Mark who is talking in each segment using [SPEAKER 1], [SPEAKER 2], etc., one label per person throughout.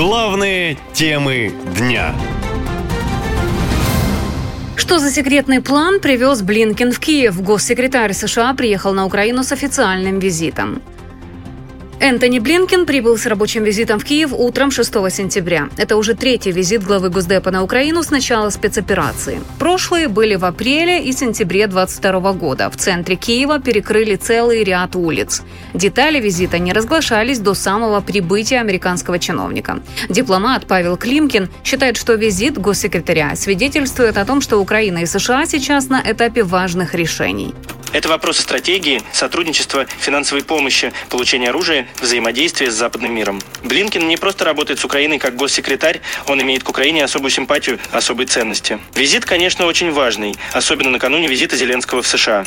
[SPEAKER 1] Главные темы дня.
[SPEAKER 2] Что за секретный план привез Блинкин в Киев? Госсекретарь США приехал на Украину с официальным визитом. Энтони Блинкин прибыл с рабочим визитом в Киев утром 6 сентября. Это уже третий визит главы Госдепа на Украину с начала спецоперации. Прошлые были в апреле и сентябре 2022 года. В центре Киева перекрыли целый ряд улиц. Детали визита не разглашались до самого прибытия американского чиновника. Дипломат Павел Климкин считает, что визит госсекретаря свидетельствует о том, что Украина и США сейчас на этапе важных решений.
[SPEAKER 3] Это вопросы стратегии, сотрудничества, финансовой помощи, получения оружия, взаимодействия с западным миром. Блинкин не просто работает с Украиной как госсекретарь, он имеет к Украине особую симпатию, особые ценности. Визит, конечно, очень важный, особенно накануне визита Зеленского в США.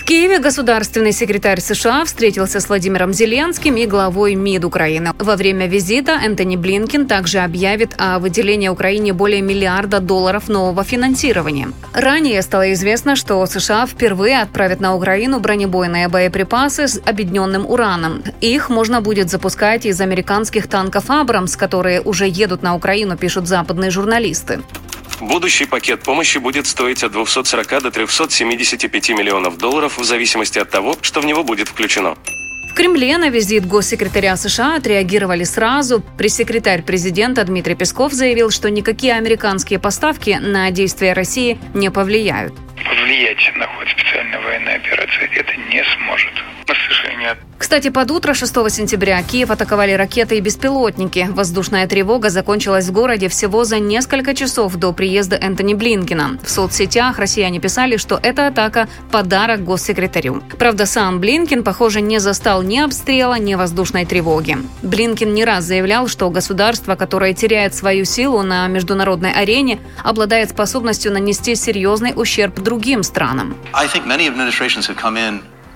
[SPEAKER 2] В Киеве государственный секретарь США встретился с Владимиром Зеленским и главой МИД Украины. Во время визита Энтони Блинкин также объявит о выделении Украине более миллиарда долларов нового финансирования. Ранее стало известно, что США впервые отправят на Украину бронебойные боеприпасы с объединенным ураном. Их можно будет запускать из американских танков «Абрамс», которые уже едут на Украину, пишут западные журналисты.
[SPEAKER 4] Будущий пакет помощи будет стоить от 240 до 375 миллионов долларов в зависимости от того, что в него будет включено.
[SPEAKER 2] В Кремле на визит госсекретаря США отреагировали сразу. Пресс-секретарь президента Дмитрий Песков заявил, что никакие американские поставки на действия России не повлияют.
[SPEAKER 5] Повлиять на ход специальной военной операции это не сможет. На сожаление,
[SPEAKER 2] кстати, под утро 6 сентября Киев атаковали ракеты и беспилотники. Воздушная тревога закончилась в городе всего за несколько часов до приезда Энтони Блинкина. В соцсетях россияне писали, что эта атака – подарок госсекретарю. Правда, сам Блинкин, похоже, не застал ни обстрела, ни воздушной тревоги. Блинкин не раз заявлял, что государство, которое теряет свою силу на международной арене, обладает способностью нанести серьезный ущерб другим странам.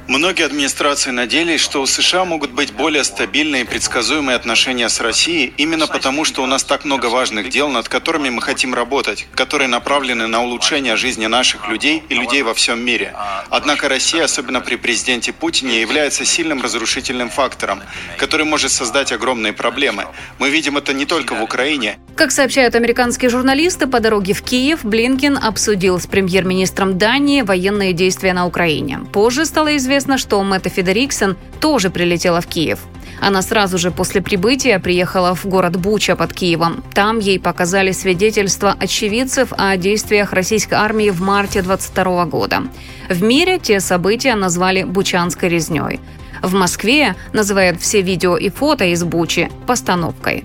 [SPEAKER 6] Многие администрации надеялись, что у США могут быть более стабильные и предсказуемые отношения с Россией, именно потому, что у нас так много важных дел, над которыми мы хотим работать, которые направлены на улучшение жизни наших людей и людей во всем мире. Однако Россия, особенно при президенте Путине, является сильным разрушительным фактором, который может создать огромные проблемы. Мы видим это не только в Украине.
[SPEAKER 2] Как сообщают американские журналисты, по дороге в Киев Блинкин обсудил с премьер-министром Дании военные действия на Украине. Позже стало известно, известно, что Мэтта Федериксон тоже прилетела в Киев. Она сразу же после прибытия приехала в город Буча под Киевом. Там ей показали свидетельства очевидцев о действиях российской армии в марте 22 года. В мире те события назвали «бучанской резней». В Москве называют все видео и фото из Бучи постановкой.